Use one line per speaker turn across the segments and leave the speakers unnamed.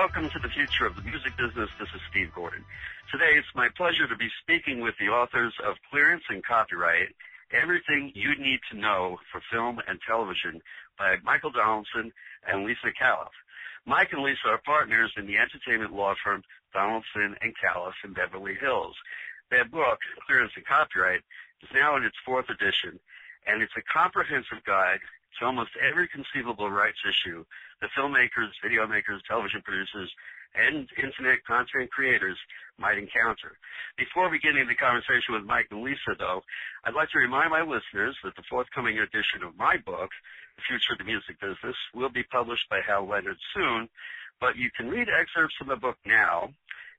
Welcome to the future of the music business. This is Steve Gordon. Today it's my pleasure to be speaking with the authors of Clearance and Copyright, Everything You Need to Know for Film and Television by Michael Donaldson and Lisa Callif. Mike and Lisa are partners in the entertainment law firm Donaldson and Callif in Beverly Hills. Their book, Clearance and Copyright, is now in its fourth edition, and it's a comprehensive guide to almost every conceivable rights issue that filmmakers, video makers, television producers, and internet content creators might encounter. Before beginning the conversation with Mike and Lisa, though, I'd like to remind my listeners that the forthcoming edition of my book, The Future of the Music Business, will be published by Hal Leonard soon, but you can read excerpts from the book now,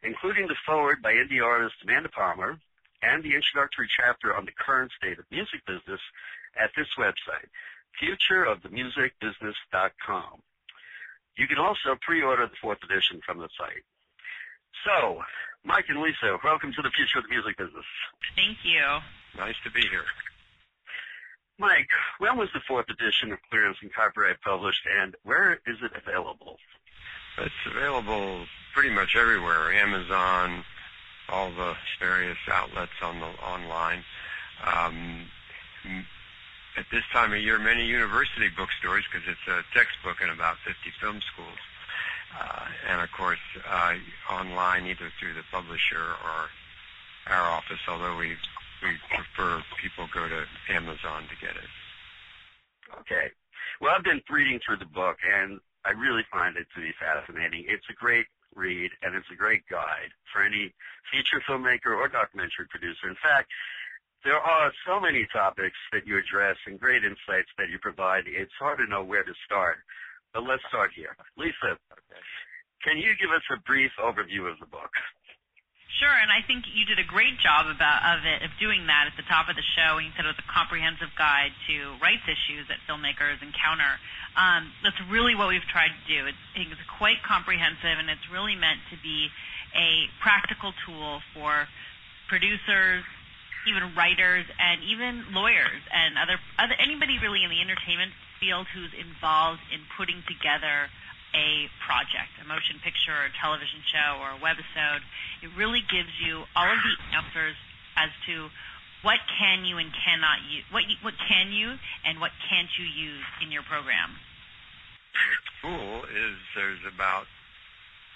including the foreword by indie artist Amanda Palmer and the introductory chapter on the current state of music business at this website, futureofthemusicbusiness.com. You can also pre-order the fourth edition from the site. So, Mike and Lisa, welcome to the future of the music business.
Thank you.
Nice to be here.
Mike, when was the fourth edition of Clearance and Copyright published, and where is it available?
It's available pretty much everywhere. Amazon, all the various outlets on the online. Um, at this time of year, many university bookstores because it's a textbook in about 50 film schools. Uh, and of course, uh, online either through the publisher or our office, although we, we prefer people go to Amazon to get it.
Okay. Well, I've been reading through the book, and I really find it to be fascinating. It's a great read, and it's a great guide for any feature filmmaker or documentary producer. In fact, there are so many topics that you address and great insights that you provide. It's hard to know where to start. But let's start here. Lisa, can you give us a brief overview of the book?
Sure, and I think you did a great job about of it of doing that at the top of the show. And you said it was a comprehensive guide to rights issues that filmmakers encounter. Um, that's really what we've tried to do. It's, it's quite comprehensive, and it's really meant to be a practical tool for producers, even writers and even lawyers and other, other anybody really in the entertainment field who's involved in putting together a project, a motion picture or a television show or a webisode. It really gives you all of the answers as to what can you and cannot use, what what can you and what can't you use in your program.
Cool is there's about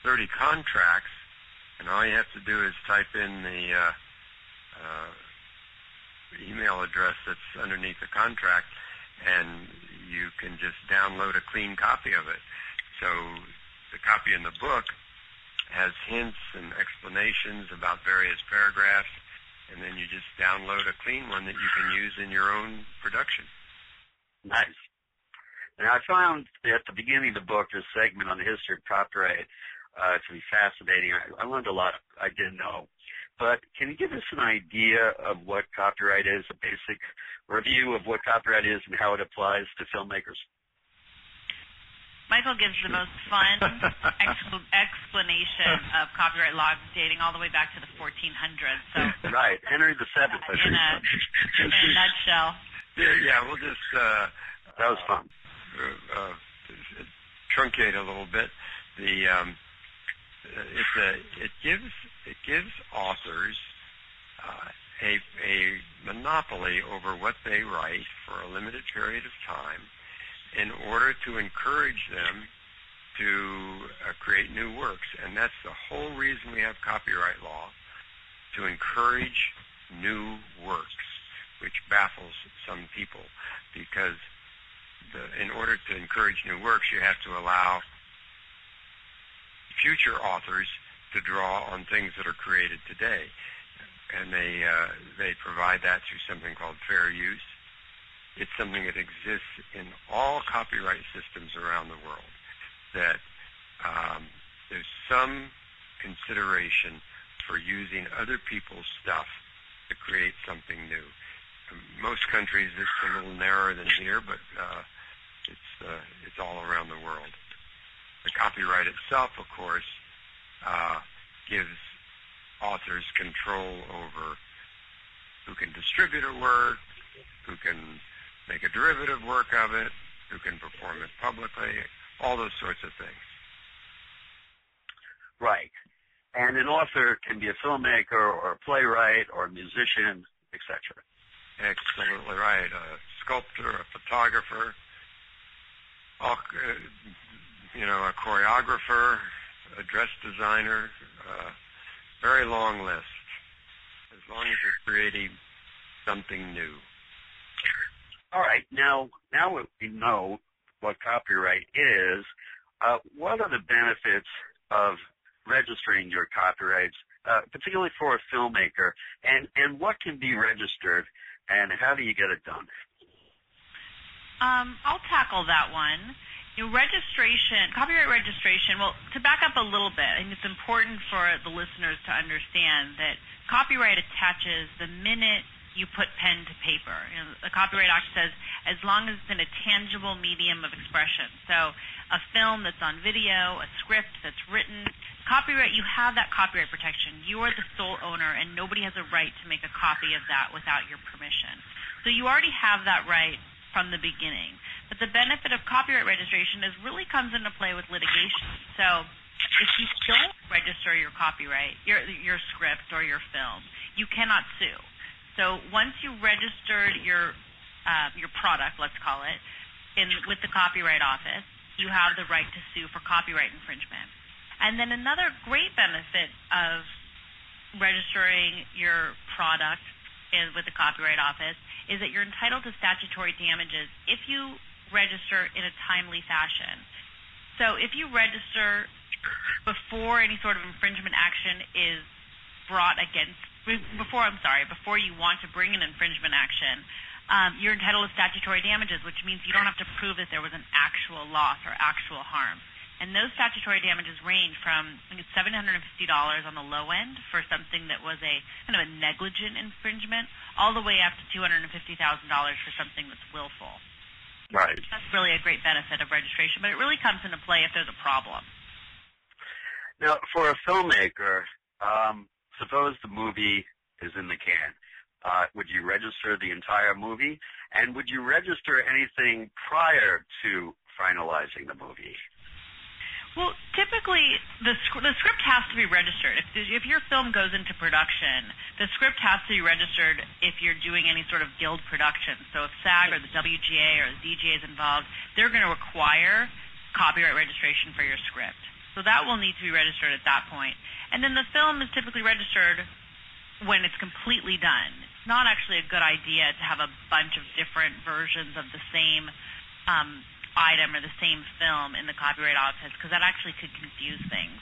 30 contracts, and all you have to do is type in the uh, uh, email address that's underneath the contract, and you can just download a clean copy of it. So the copy in the book has hints and explanations about various paragraphs, and then you just download a clean one that you can use in your own production.
Nice. And I found at the beginning of the book this segment on the history of copyright uh, to be fascinating. I, I learned a lot I didn't know. But can you give us an idea of what copyright is, a basic review of what copyright is and how it applies to filmmakers?
Michael gives the most fun expl- explanation of copyright law dating all the way back to the 1400s.
So right, Henry the Seventh.
In a, in a nutshell.
Yeah, yeah. We'll just uh,
that was fun.
Uh, uh, truncate a little bit. The um, it's a it gives it gives authors uh, a a monopoly over what they write for a limited period of time in order to encourage them to uh, create new works. And that's the whole reason we have copyright law, to encourage new works, which baffles some people because the, in order to encourage new works, you have to allow future authors to draw on things that are created today. and they uh, they provide that through something called fair use. It's something that exists in all copyright systems around the world. That um, there's some consideration for using other people's stuff to create something new. In most countries, it's a little narrower than here, but uh, it's uh, it's all around the world. The copyright itself, of course, gives authors control over who can distribute a work, who can make a derivative work of it, who can perform it publicly, all those sorts of things.
Right. And an author can be a filmmaker or a playwright or a musician, etc.
Absolutely right. A sculptor, a photographer, all, uh, you know, a choreographer, a dress designer, uh, very long list. As long as you're creating something new.
All right. Now, now that we know what copyright is. Uh, what are the benefits of registering your copyrights, uh, particularly for a filmmaker, and and what can be registered, and how do you get it done?
Um, I'll tackle that one. You registration, copyright registration. Well, to back up a little bit, I think it's important for the listeners to understand that copyright attaches the minute you put pen to paper. You know, the Copyright Act says as long as it's in a tangible medium of expression. So a film that's on video, a script that's written, copyright, you have that copyright protection. You are the sole owner and nobody has a right to make a copy of that without your permission. So you already have that right from the beginning. But the benefit of copyright registration is really comes into play with litigation. So if you don't register your copyright, your your script or your film, you cannot sue. So once you registered your uh, your product, let's call it, in with the Copyright Office, you have the right to sue for copyright infringement. And then another great benefit of registering your product in, with the Copyright Office is that you're entitled to statutory damages if you register in a timely fashion. So if you register before any sort of infringement action is brought against, before, I'm sorry, before you want to bring an infringement action, um, you're entitled to statutory damages, which means you don't have to prove that there was an actual loss or actual harm. And those statutory damages range from I think it's seven hundred and fifty dollars on the low end for something that was a kind of a negligent infringement, all the way up to two hundred and fifty thousand dollars for something that's willful.
Right.
That's really a great benefit of registration, but it really comes into play if there's a problem.
Now, for a filmmaker, um, suppose the movie is in the can. Uh, would you register the entire movie? And would you register anything prior to finalizing the movie?
Well, typically the the script has to be registered. If if your film goes into production, the script has to be registered. If you're doing any sort of guild production, so if SAG or the WGA or the DGA is involved, they're going to require copyright registration for your script. So that will need to be registered at that point. And then the film is typically registered when it's completely done. It's not actually a good idea to have a bunch of different versions of the same um, item or the same film in the Copyright Office because that actually could confuse things.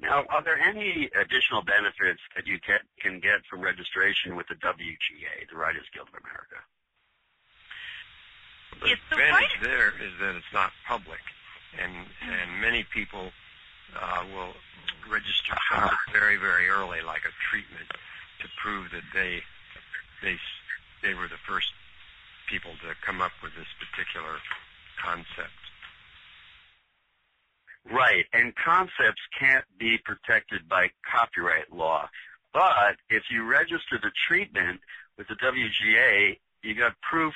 Now, are there any additional benefits that you can, can get from registration with the WGA, the Writers Guild of America?
The
It's the
advantage
right-
there is that it's not public, and and many people uh, will register something very very early, like a treatment, to prove that they they they were the first people to come up with this particular concept.
Right, and concepts can't be protected by copyright law. But if you register the treatment with the WGA, you got proof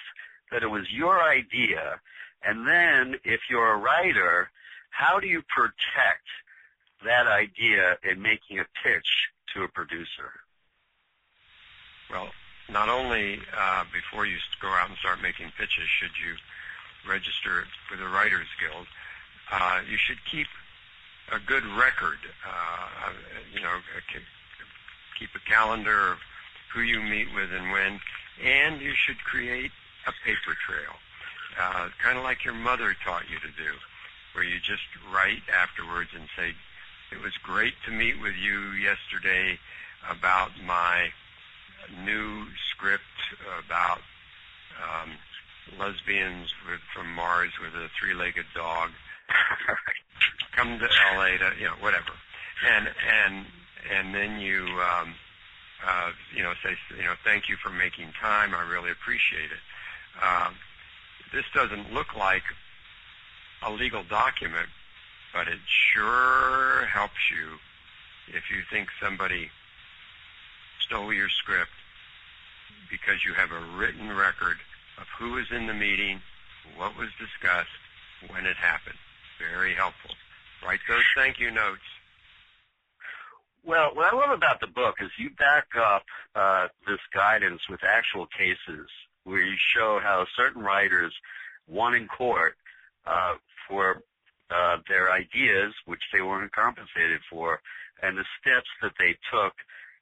that it was your idea. And then if you're a writer, how do you protect that idea in making a pitch to a producer?
Well, not only uh, before you go out and start making pitches should you register with the Writers Guild, uh, you should keep a good record. Uh, you know, keep a calendar of who you meet with and when, and you should create a paper trail, uh, kind of like your mother taught you to do, where you just write afterwards and say, "It was great to meet with you yesterday. about my new script about um, lesbians from Mars with a three-legged dog. Come to LA to you know whatever, and and and then you um, uh, you know say you know thank you for making time. I really appreciate it. Um, this doesn't look like a legal document, but it sure helps you if you think somebody stole your script because you have a written record of who was in the meeting, what was discussed, when it happened. Very helpful. Write those thank you notes.
Well, what I love about the book is you back up uh, this guidance with actual cases where you show how certain writers won in court uh, for uh, their ideas, which they weren't compensated for, and the steps that they took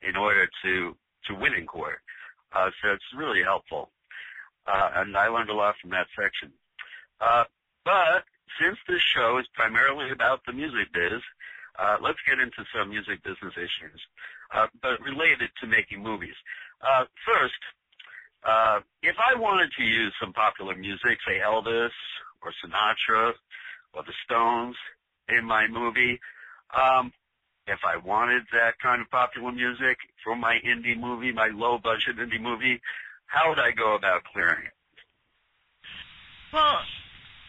in order to to win in court. Uh, so it's really helpful, uh, and I learned a lot from that section. Uh, but since this show is primarily about the music biz, uh, let's get into some music business issues, uh, but related to making movies. Uh, first, uh, if I wanted to use some popular music, say Elvis or Sinatra or the Stones in my movie, um, if I wanted that kind of popular music for my indie movie, my low budget indie movie, how would I go about clearing it?
Well,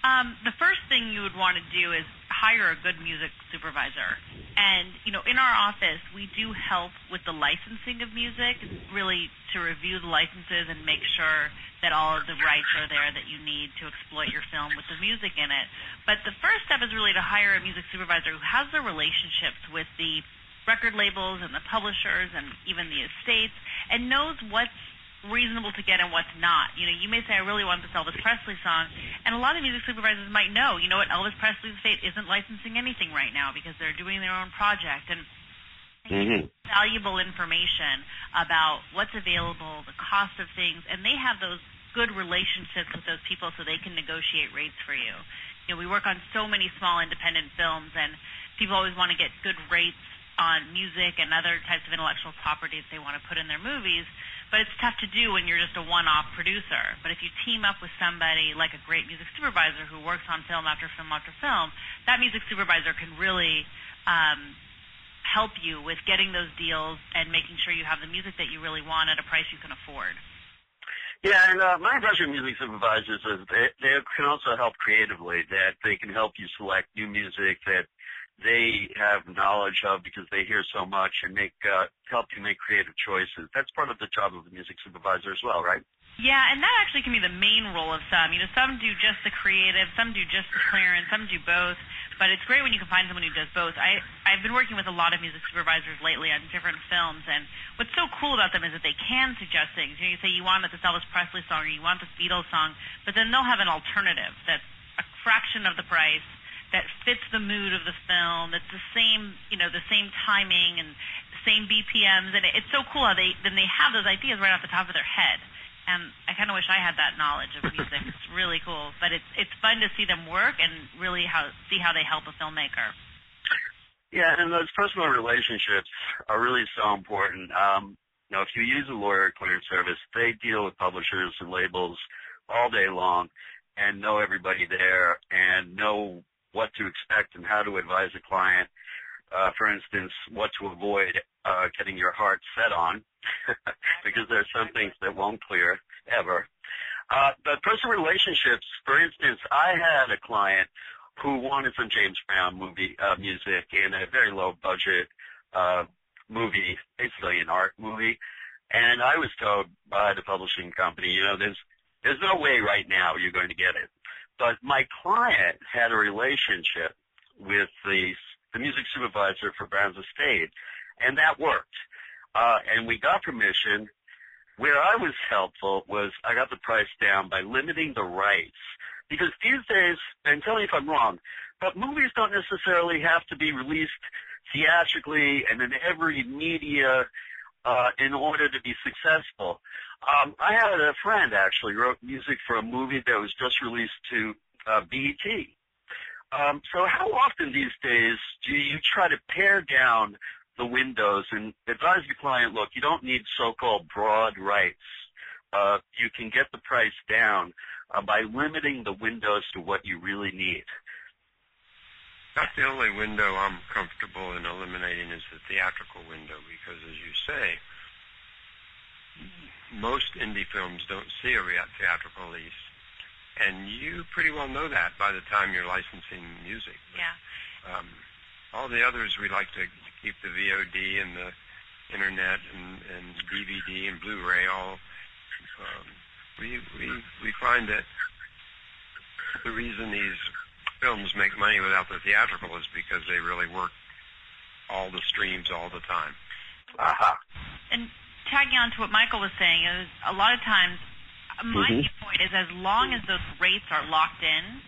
um, the first thing you would want to do is hire a good music supervisor. And, you know, in our office, we do help with the licensing of music, really to review the licenses and make sure that all of the rights are there that you need to exploit your film with the music in it. But the first step is really to hire a music supervisor who has the relationships with the record labels and the publishers and even the estates and knows what's reasonable to get and what's not. You know, you may say, I really want this Elvis Presley song, and a lot of music supervisors might know, you know what, Elvis Presley's estate isn't licensing anything right now because they're doing their own project. And mm-hmm. valuable information about what's available, the cost of things, and they have those good relationships with those people so they can negotiate rates for you. You know, we work on so many small independent films, and people always want to get good rates on music and other types of intellectual property that they want to put in their movies. But it's tough to do when you're just a one-off producer. But if you team up with somebody like a great music supervisor who works on film after film after film, that music supervisor can really um, help you with getting those deals and making sure you have the music that you really want at a price you can afford.
Yeah, and uh, my impression of music supervisors is they, they can also help creatively, that they can help you select new music that they have knowledge of because they hear so much and make uh, help you make creative choices. That's part of the job of the music supervisor as well, right?
Yeah, and that actually can be the main role of some. You know, some do just the creative, some do just the clearance, some do both. But it's great when you can find someone who does both. I I've been working with a lot of music supervisors lately on different films, and what's so cool about them is that they can suggest things. You know, you say you want this Elvis Presley song or you want this Beatles song, but then they'll have an alternative that's a fraction of the price that fits the mood of the film. That's the same, you know, the same timing and the same BPMs, and it's so cool how they then they have those ideas right off the top of their head. And I kind of wish I had that knowledge of music. it's really cool, but it's it's fun to see them work and really how see how they help a filmmaker.
Yeah, and those personal relationships are really so important. Um, you know, if you use a lawyer clearance service, they deal with publishers and labels all day long and know everybody there and know what to expect and how to advise a client. Uh, for instance, what to avoid uh, getting your heart set on, because there are some things that won't clear ever. Uh, but personal relationships, for instance, I had a client who wanted some James Brown movie uh, music in a very low budget uh, movie, basically an art movie, and I was told by the publishing company, you know, there's there's no way right now you're going to get it. But my client had a relationship with the, the music supervisor for Brown's Estate, and that worked. Uh, and we got permission. Where I was helpful was I got the price down by limiting the rights. Because these days, and tell me if I'm wrong, but movies don't necessarily have to be released theatrically and in every media uh, in order to be successful. Um, I had a friend actually wrote music for a movie that was just released to uh, BET. Um, so how often these days do you try to pare down the windows and advise your client, look, you don't need so-called broad rights. Uh, you can get the price down uh, by limiting the windows to what you really need.
That's the only window I'm comfortable in eliminating is the theatrical window because, as you say, most indie films don't see a theatrical release, and you pretty well know that by the time you're licensing music.
Yeah.
Um, all the others we like to keep the VOD and the internet and, and DVD and Blu-ray all. Um, we we we find that the reason these films make money without the theatrical is because they really work all the streams all the time.
Aha.
And tagging on to what Michael was saying is a lot of times my
Mhm.
viewpoint is as long as those rates are locked in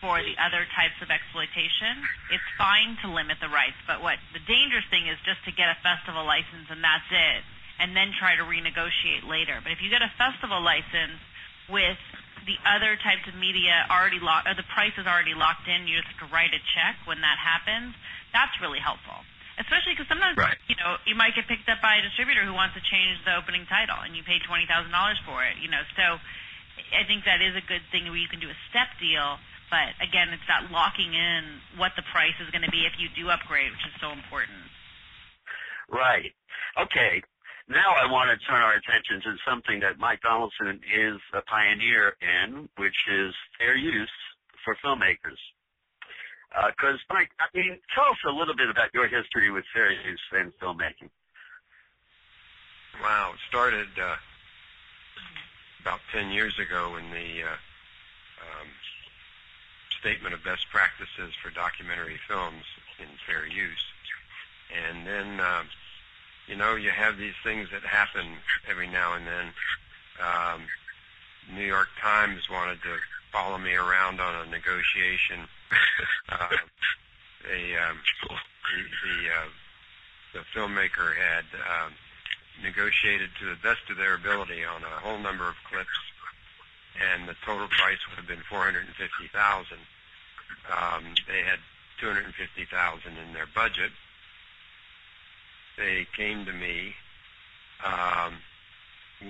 for the other types of exploitation, it's fine to limit the rights. But what the dangerous thing is just to get a festival license and that's it, and then try to renegotiate later. But if you get a festival license with the other types of media already locked, or the price is already locked in, you just have to write a check when that happens. That's really helpful. Especially because sometimes,
Right.
you know, you might get picked up by a distributor who wants to change the opening title, and you pay twenty thousand dollars for it. You know, so I think that is a good thing where you can do a step deal. But again, it's that locking in what the price is going to be if you do upgrade, which is so important.
Right. Okay. Now I want to turn our attention to something that Mike Donaldson is a pioneer in, which is fair use for filmmakers. Because, Mike, I mean, tell us a little bit about your history with fair use and filmmaking.
Wow, it started uh, about 10 years ago when the uh, um, Statement of Best Practices for Documentary Films in Fair Use. And then, um, you know, you have these things that happen every now and then. Um, New York Times wanted to follow me around on a negotiation. Uh, they, um, the, the, uh, the filmmaker had um, negotiated to the best of their ability on a whole number of clips, and the total price would have been four hundred and fifty thousand. Um, they had two hundred and fifty thousand in their budget. They came to me. Um,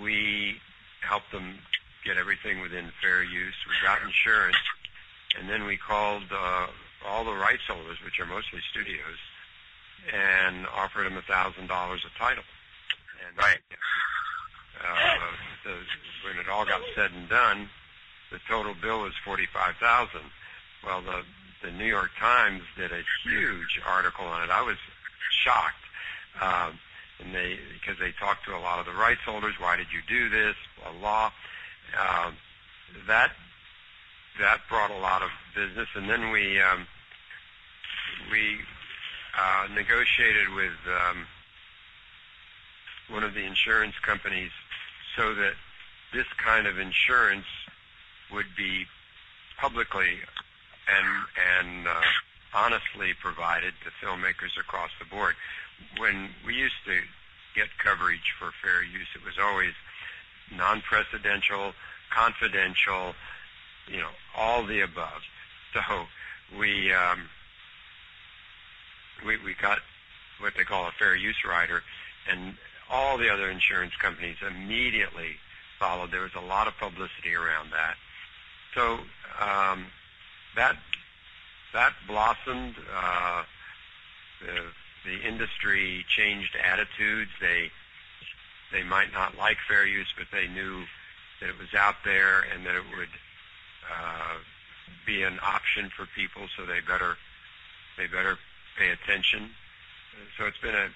we helped them get everything within fair use. We got insurance, and then we called uh, all the rights holders, which are mostly studios, and offered them a thousand dollars a title. And
Right.
uh, the, when it all got said and done, the total bill was forty-five thousand. Well, the the New York Times did a huge article on it. I was shocked, because they talked to a lot of the rights holders. Why did you do this? Blah blah. Um, that that brought a lot of business, and then we um, we uh, negotiated with um, one of the insurance companies so that this kind of insurance would be publicly and and uh, honestly provided to filmmakers across the board. When we used to get coverage for fair use, it was always non-precedential, confidential, you know, all the above. So we um, we we got what they call a fair use rider, and all the other insurance companies immediately followed. There was a lot of publicity around that. So um, that that blossomed. Uh, the the industry changed attitudes. They they might not like fair use, but they knew that it was out there and that it would uh, be an option for people. So they better they better pay attention. So it's been a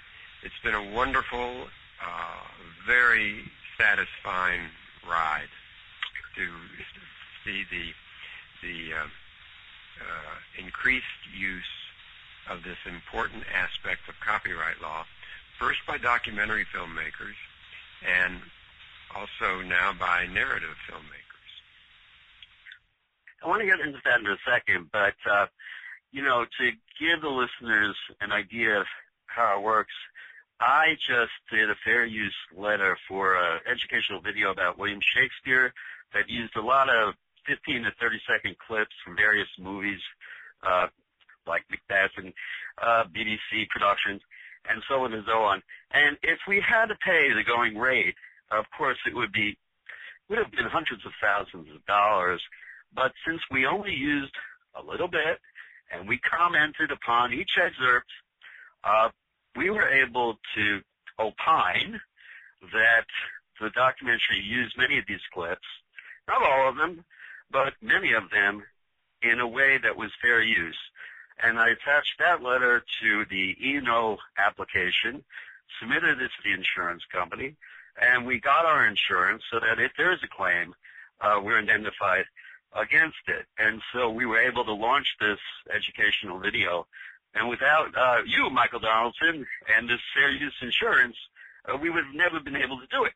it's been a wonderful, uh, very satisfying ride to see the the uh, increased use of this important aspect of copyright law, first by documentary filmmakers, and also now by narrative filmmakers.
I want to get into that in a second, but uh, you know, to give the listeners an idea of how it works, I just did a fair use letter for an educational video about William Shakespeare that used a lot of 15 to 30 second clips from various movies, uh, like Macbeth and uh, BBC productions. and so on and so on. And if we had to pay the going rate, of course it would be would have been hundreds of thousands of dollars. But since we only used a little bit and we commented upon each excerpt, uh, we were able to opine that the documentary used many of these clips, not all of them, but many of them in a way that was fair use. And I attached that letter to the E&O application, submitted it to the insurance company, and we got our insurance so that if there is a claim, uh, we're indemnified against it. And so we were able to launch this educational video. And without uh, you, Michael Donaldson, and this fair use insurance, uh, we would have never been able to do it.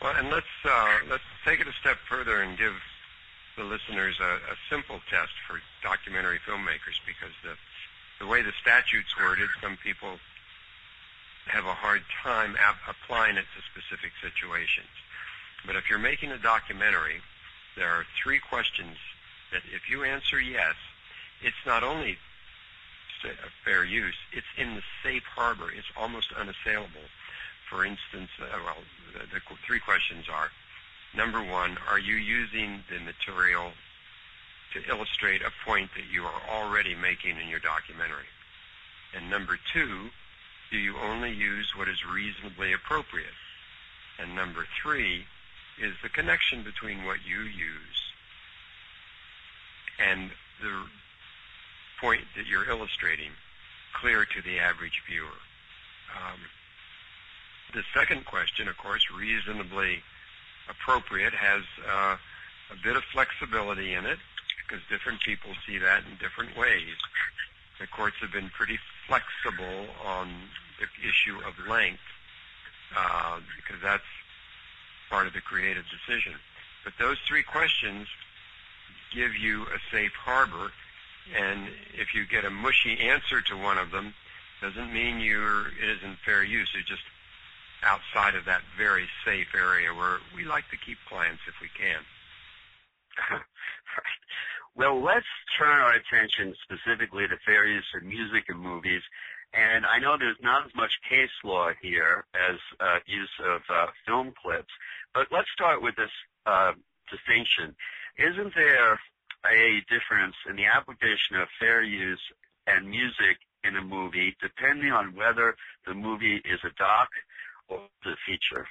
Well, and let's uh, let's take it a step further and give the listeners a, a simple test for documentary filmmakers because the the way the statute's worded, some people have a hard time ap- applying it to specific situations. But if you're making a documentary, there are three questions that if you answer yes, it's not only fair use, it's in the safe harbor. It's almost unassailable. For instance, uh, well, the, the three questions are, number one, are you using the material to illustrate a point that you are already making in your documentary? And number two, do you only use what is reasonably appropriate? And number three, is the connection between what you use and the point that you're illustrating clear to the average viewer. Um, the second question, of course, reasonably appropriate, has uh, a bit of flexibility in it because different people see that in different ways. The courts have been pretty flexible on the issue of length uh, because that's part of the creative decision. But those three questions give you a safe harbor, and if you get a mushy answer to one of them, doesn't mean you're it isn't fair use. You're just outside of that very safe area where we like to keep clients if we can.
well, let's turn our attention specifically to fair use in music and movies. And I know there's not as much case law here as uh, use of uh, film clips, but let's start with this uh, distinction. Isn't there a difference in the application of fair use and music in a movie depending on whether the movie is a doc or a feature?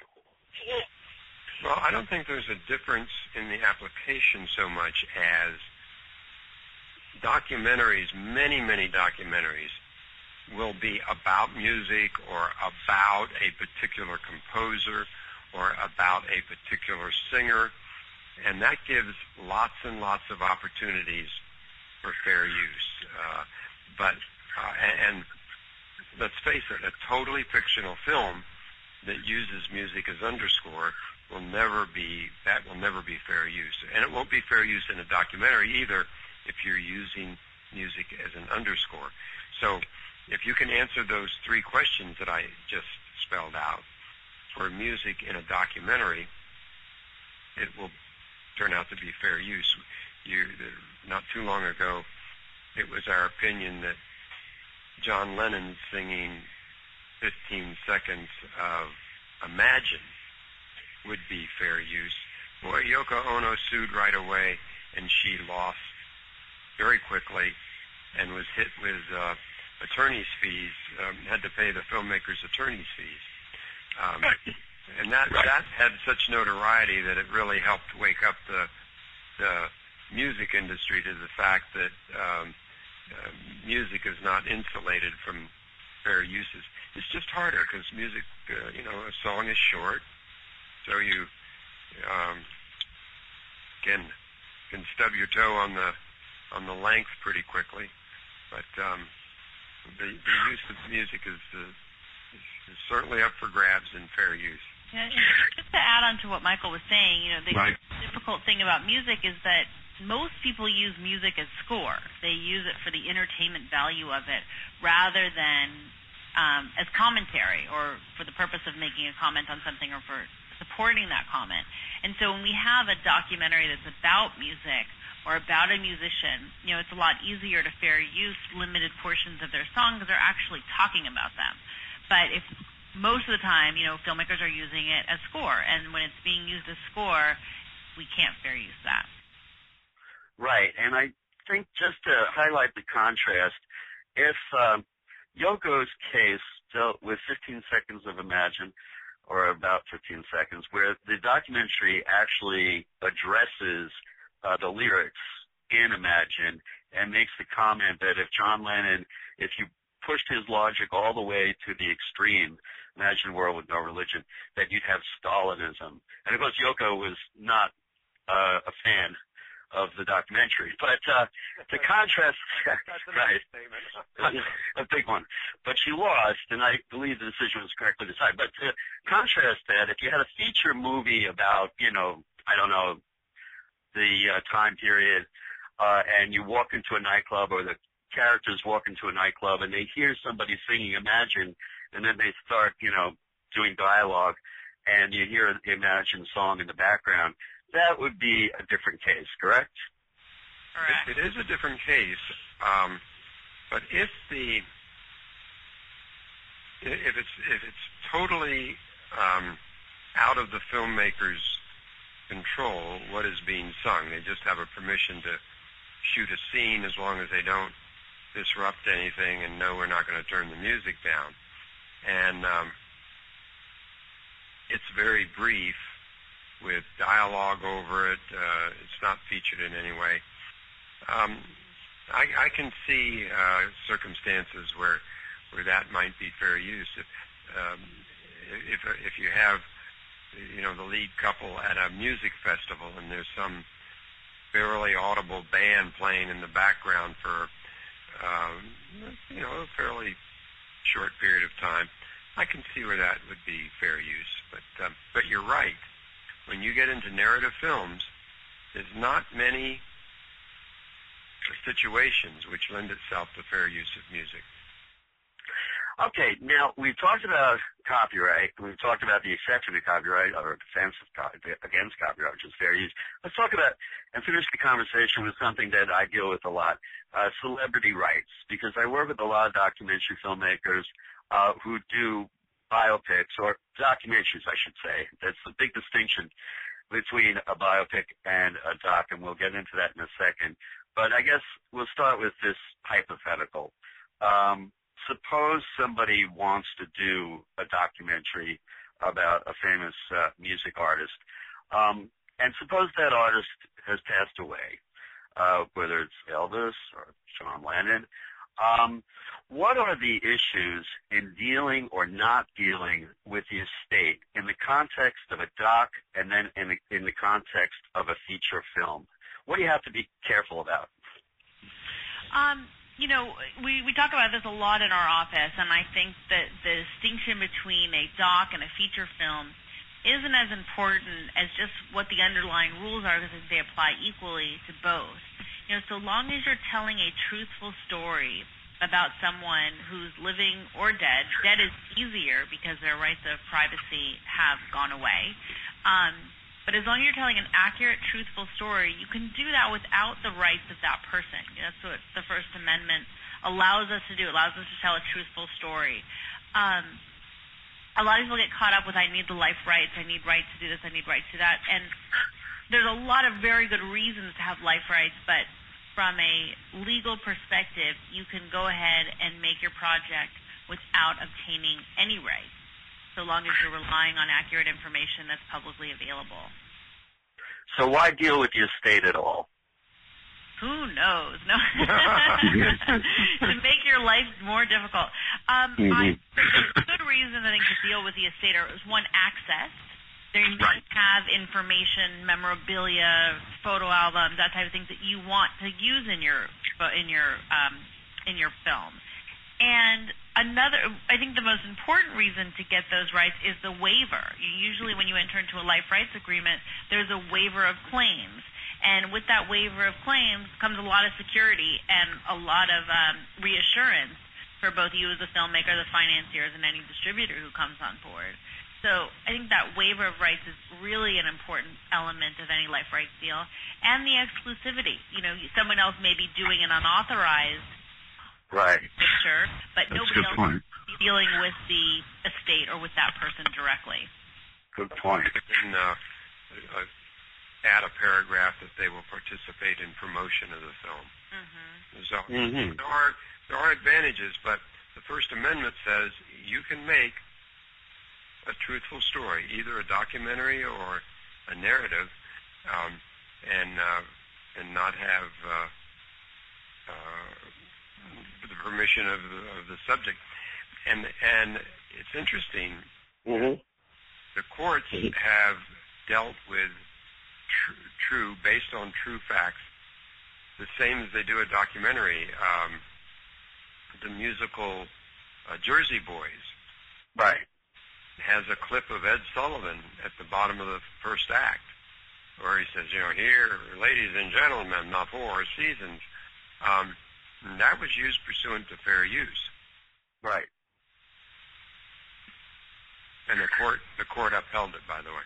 Well, I don't think there's a difference in the application so much as documentaries, many, many documentaries will be about music or about a particular composer or about a particular singer. And that gives lots and lots of opportunities for fair use. Uh, but, uh, and, and let's face it, a totally fictional film that uses music as underscore will never be, that will never be fair use. And it won't be fair use in a documentary either if you're using music as an underscore. So if you can answer those three questions that I just spelled out for music in a documentary, it will turn out to be fair use. You, not too long ago, it was our opinion that John Lennon singing 15 seconds of Imagine would be fair use. Boy, Yoko Ono sued right away, and she lost very quickly and was hit with uh, attorney's fees, um, had to pay the filmmakers attorney's fees. Um, and that right. that had such notoriety that it really helped wake up the the music industry to the fact that um, uh, music is not insulated from fair uses. It's just harder because music, uh, you know, a song is short, so you um, can can stub your toe on the on the length pretty quickly. But um, the, the use of music is, uh, is certainly up for grabs in fair use.
Yeah, just to add on to what Michael was saying, you know, the right. difficult thing about music is that most people use music as score. They use it for the entertainment value of it rather than um, as commentary or for the purpose of making a comment on something or for supporting that comment. And so when we have a documentary that's about music, or about a musician, you know, it's a lot easier to fair use limited portions of their song because they're actually talking about them. But if most of the time, you know, filmmakers are using it as score, and when it's being used as score, we can't fair use that.
Right, and I think just to highlight the contrast, if um, Yoko's case dealt with 15 seconds of Imagine, or about 15 seconds, where the documentary actually addresses uh, the lyrics in Imagine and makes the comment that if John Lennon, if you pushed his logic all the way to the extreme, Imagine a world with no religion, that you'd have Stalinism. And of course, Yoko was not uh, a fan of the documentary. But uh, to contrast, right, a big one. But she lost, and I believe the decision was correctly decided. But to contrast that, if you had a feature movie about, you know, I don't know, the uh, time period, uh, and you walk into a nightclub or the characters walk into a nightclub and they hear somebody singing Imagine, and then they start, you know, doing dialogue, and you hear the Imagine song in the background that would be a different case, correct?
Correct.
It, it is a different case, um, but if the if it's if it's totally um, out of the filmmaker's control, what is being sung, they just have a permission to shoot a scene as long as they don't disrupt anything and know we're not going to turn the music down. And um, it's very brief with dialogue over it. Uh, it's not featured in any way. Um, I, I can see uh, circumstances where where that might be fair use. If um, if if you have you know the lead couple at a music festival and there's some fairly audible band playing in the background for um, you know a fairly short period of time, I can see where that would be fair use. But um, but you're right when you get into narrative films, there's not many situations which lend itself to fair use of music.
Okay, now we've talked about copyright. We've talked about the exception to copyright or defense against copyright, which is fair use. Let's talk about and finish the conversation with something that I deal with a lot: uh, celebrity rights. Because I work with a lot of documentary filmmakers uh, who do biopics or documentaries, I should say. That's the big distinction between a biopic and a doc, and we'll get into that in a second. But I guess we'll start with this hypothetical. Um, suppose somebody wants to do a documentary about a famous uh, music artist, um, and suppose that artist has passed away, uh, whether it's Elvis or John Lennon. Um, what are the issues in dealing or not dealing with the estate in the context of a doc and then in the, in the context of a feature film? What do you have to be careful about?
Um, you know, we, we talk about this a lot in our office, and I think that the distinction between a doc and a feature film isn't as important as just what the underlying rules are because they apply equally to both. You know, so long as you're telling a truthful story about someone who's living or dead, dead is easier because their rights of privacy have gone away. Um, but as long as you're telling an accurate, truthful story, you can do that without the rights of that person. That's what the First Amendment allows us to do. It allows us to tell a truthful story. Um, a lot of people get caught up with, I need the life rights, I need rights to do this, I need rights to that. And there's a lot of very good reasons to have life rights, but from a legal perspective, you can go ahead and make your project without obtaining any rights, so long as you're relying on accurate information that's publicly available.
So why deal with the estate at all?
Who knows? No, to make your life more difficult. Um, mm-hmm. I, there's good reason I think to deal with the estate is one access they right. have information, memorabilia, photo albums, that type of things that you want to use in your in your um, in your film. And another, I think the most important reason to get those rights is the waiver. Usually, when you enter into a life rights agreement, there's a waiver of claims. And with that waiver of claims comes a lot of security and a lot of um, reassurance for both you as a filmmaker, the financiers, and any distributor who comes on board. So I think that waiver of rights is really an important element of any life rights deal, and the exclusivity. You know, someone else may be doing an unauthorized
right.
picture, but
That's
nobody else
point.
is dealing with the estate or with that person directly.
Good point.
And, uh, uh, add a paragraph that they will participate in promotion of the film. So
Mhm.
there are there are advantages, but the First Amendment says you can make a truthful story, either a documentary or a narrative, um, and uh, and not have uh, uh, the permission of the, of the subject. And and it's interesting.
hmm
The courts have dealt with tr- true, based on true facts, the same as they do a documentary. Um, the musical uh, Jersey Boys
Right.
Has a clip of Ed Sullivan at the bottom of the first act, where he says, you know, here, ladies and gentlemen, the four seasons. Um, that was used pursuant to fair use,
Right.
and the court the court upheld it. By the way,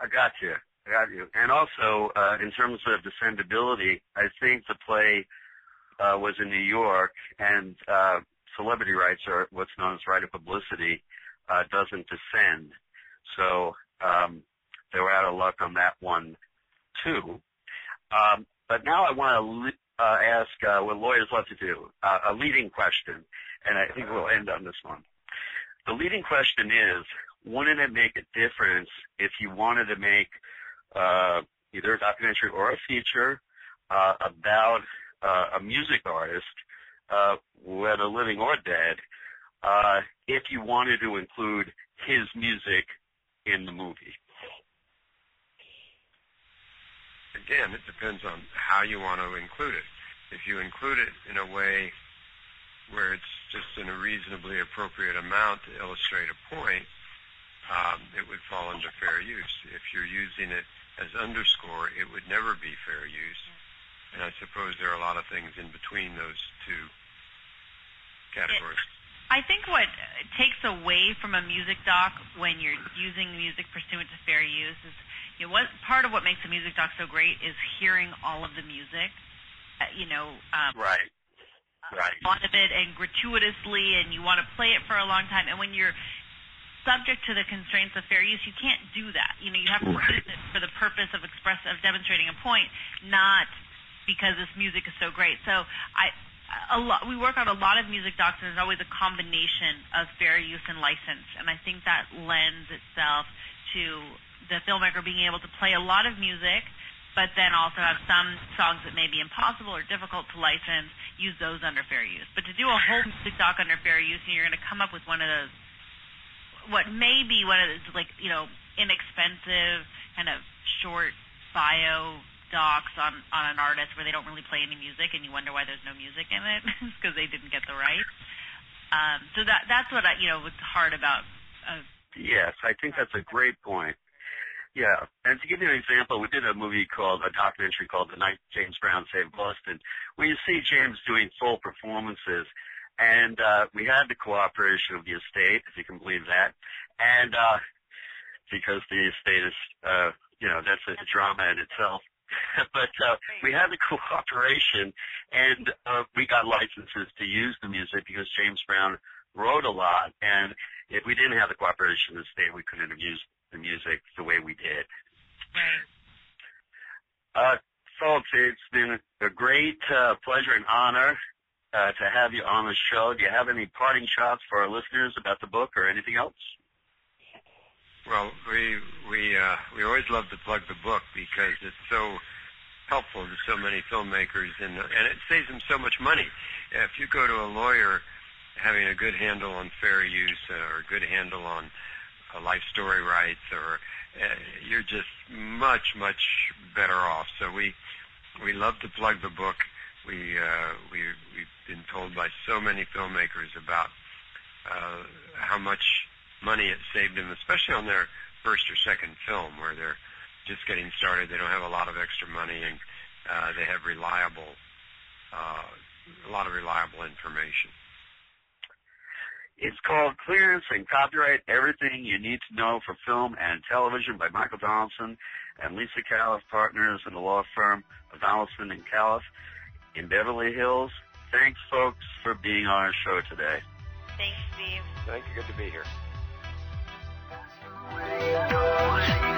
I got you. I got you. And also, uh, in terms of descendability, I think the play uh, was in New York, and uh, celebrity rights, or what's known as right of publicity, uh, doesn't descend. So um, they were out of luck on that one, too. Um, but now I want to uh, ask uh, what lawyers love to do, uh, a leading question, and I think we'll end on this one. The leading question is, wouldn't it make a difference if you wanted to make uh, either a documentary or a feature uh, about uh, a music artist, uh, whether living or dead, uh, if you wanted to include his music in the movie?
again, it depends on how you want to include it. If you include it in a way where it's just in a reasonably appropriate amount to illustrate a point, um, it would fall under fair use. If you're using it as underscore, it would never be fair use. And I suppose there are a lot of things in between those two categories.
I think what takes away from a music doc when you're using music pursuant to fair use is, you know, what part of what makes a music doc so great is hearing all of the music. Uh, you know, um,
Right. Right.
a lot of it and gratuitously, and you want to play it for a long time. And when you're subject to the constraints of fair use, you can't do that. You know, you have to
Right.
use it for the purpose of express of demonstrating a point, not because this music is so great. So I. A lot, we work on a lot of music docs, and there's always a combination of fair use and license, and I think that lends itself to the filmmaker being able to play a lot of music, but then also have some songs that may be impossible or difficult to license, use those under fair use. But to do a whole music doc under fair use, and you're going to come up with one of those, what may be one of those, like, you know, inexpensive, kind of short bio docs on, on an artist where they don't really play any music and you wonder why there's no music in it because they didn't get the rights. Um, so that that's what I, you know, what's hard about uh,
Yes, I think that's a great point. Yeah, and to give you an example, we did a movie called a documentary called "The Night James Brown Saved Boston," where you see James doing full performances, and uh, we had the cooperation of the estate, if you can believe that, and uh, because the estate is, uh, you know, that's a drama in itself. but uh, we had the cooperation, and uh, we got licenses to use the music because James Brown wrote a lot, and if we didn't have the cooperation of the state, we couldn't have used the music the way we did. Uh, folks, it's been a great uh, pleasure and honor uh, to have you on the show. Do you have any parting shots for our listeners about the book or anything else?
Well, we we uh, we always love to plug the book because it's so helpful to so many filmmakers, and and it saves them so much money. If you go to a lawyer having a good handle on fair use or a good handle on uh, life story rights, or uh, you're just much much better off. So we we love to plug the book. We uh, we we've been told by so many filmmakers about uh, how much money it saved them, especially on their first or second film, where they're just getting started. They don't have a lot of extra money, and uh, they have reliable, uh, a lot of reliable information.
It's called Clearance and Copyright, Everything You Need to Know for Film and Television by Michael Donaldson and Lisa Callif Partners in the law firm of Donaldson and Callif in Beverly Hills. Thanks, folks, for being on our show today.
Thanks, Steve.
Thank you. Good to be here.
we are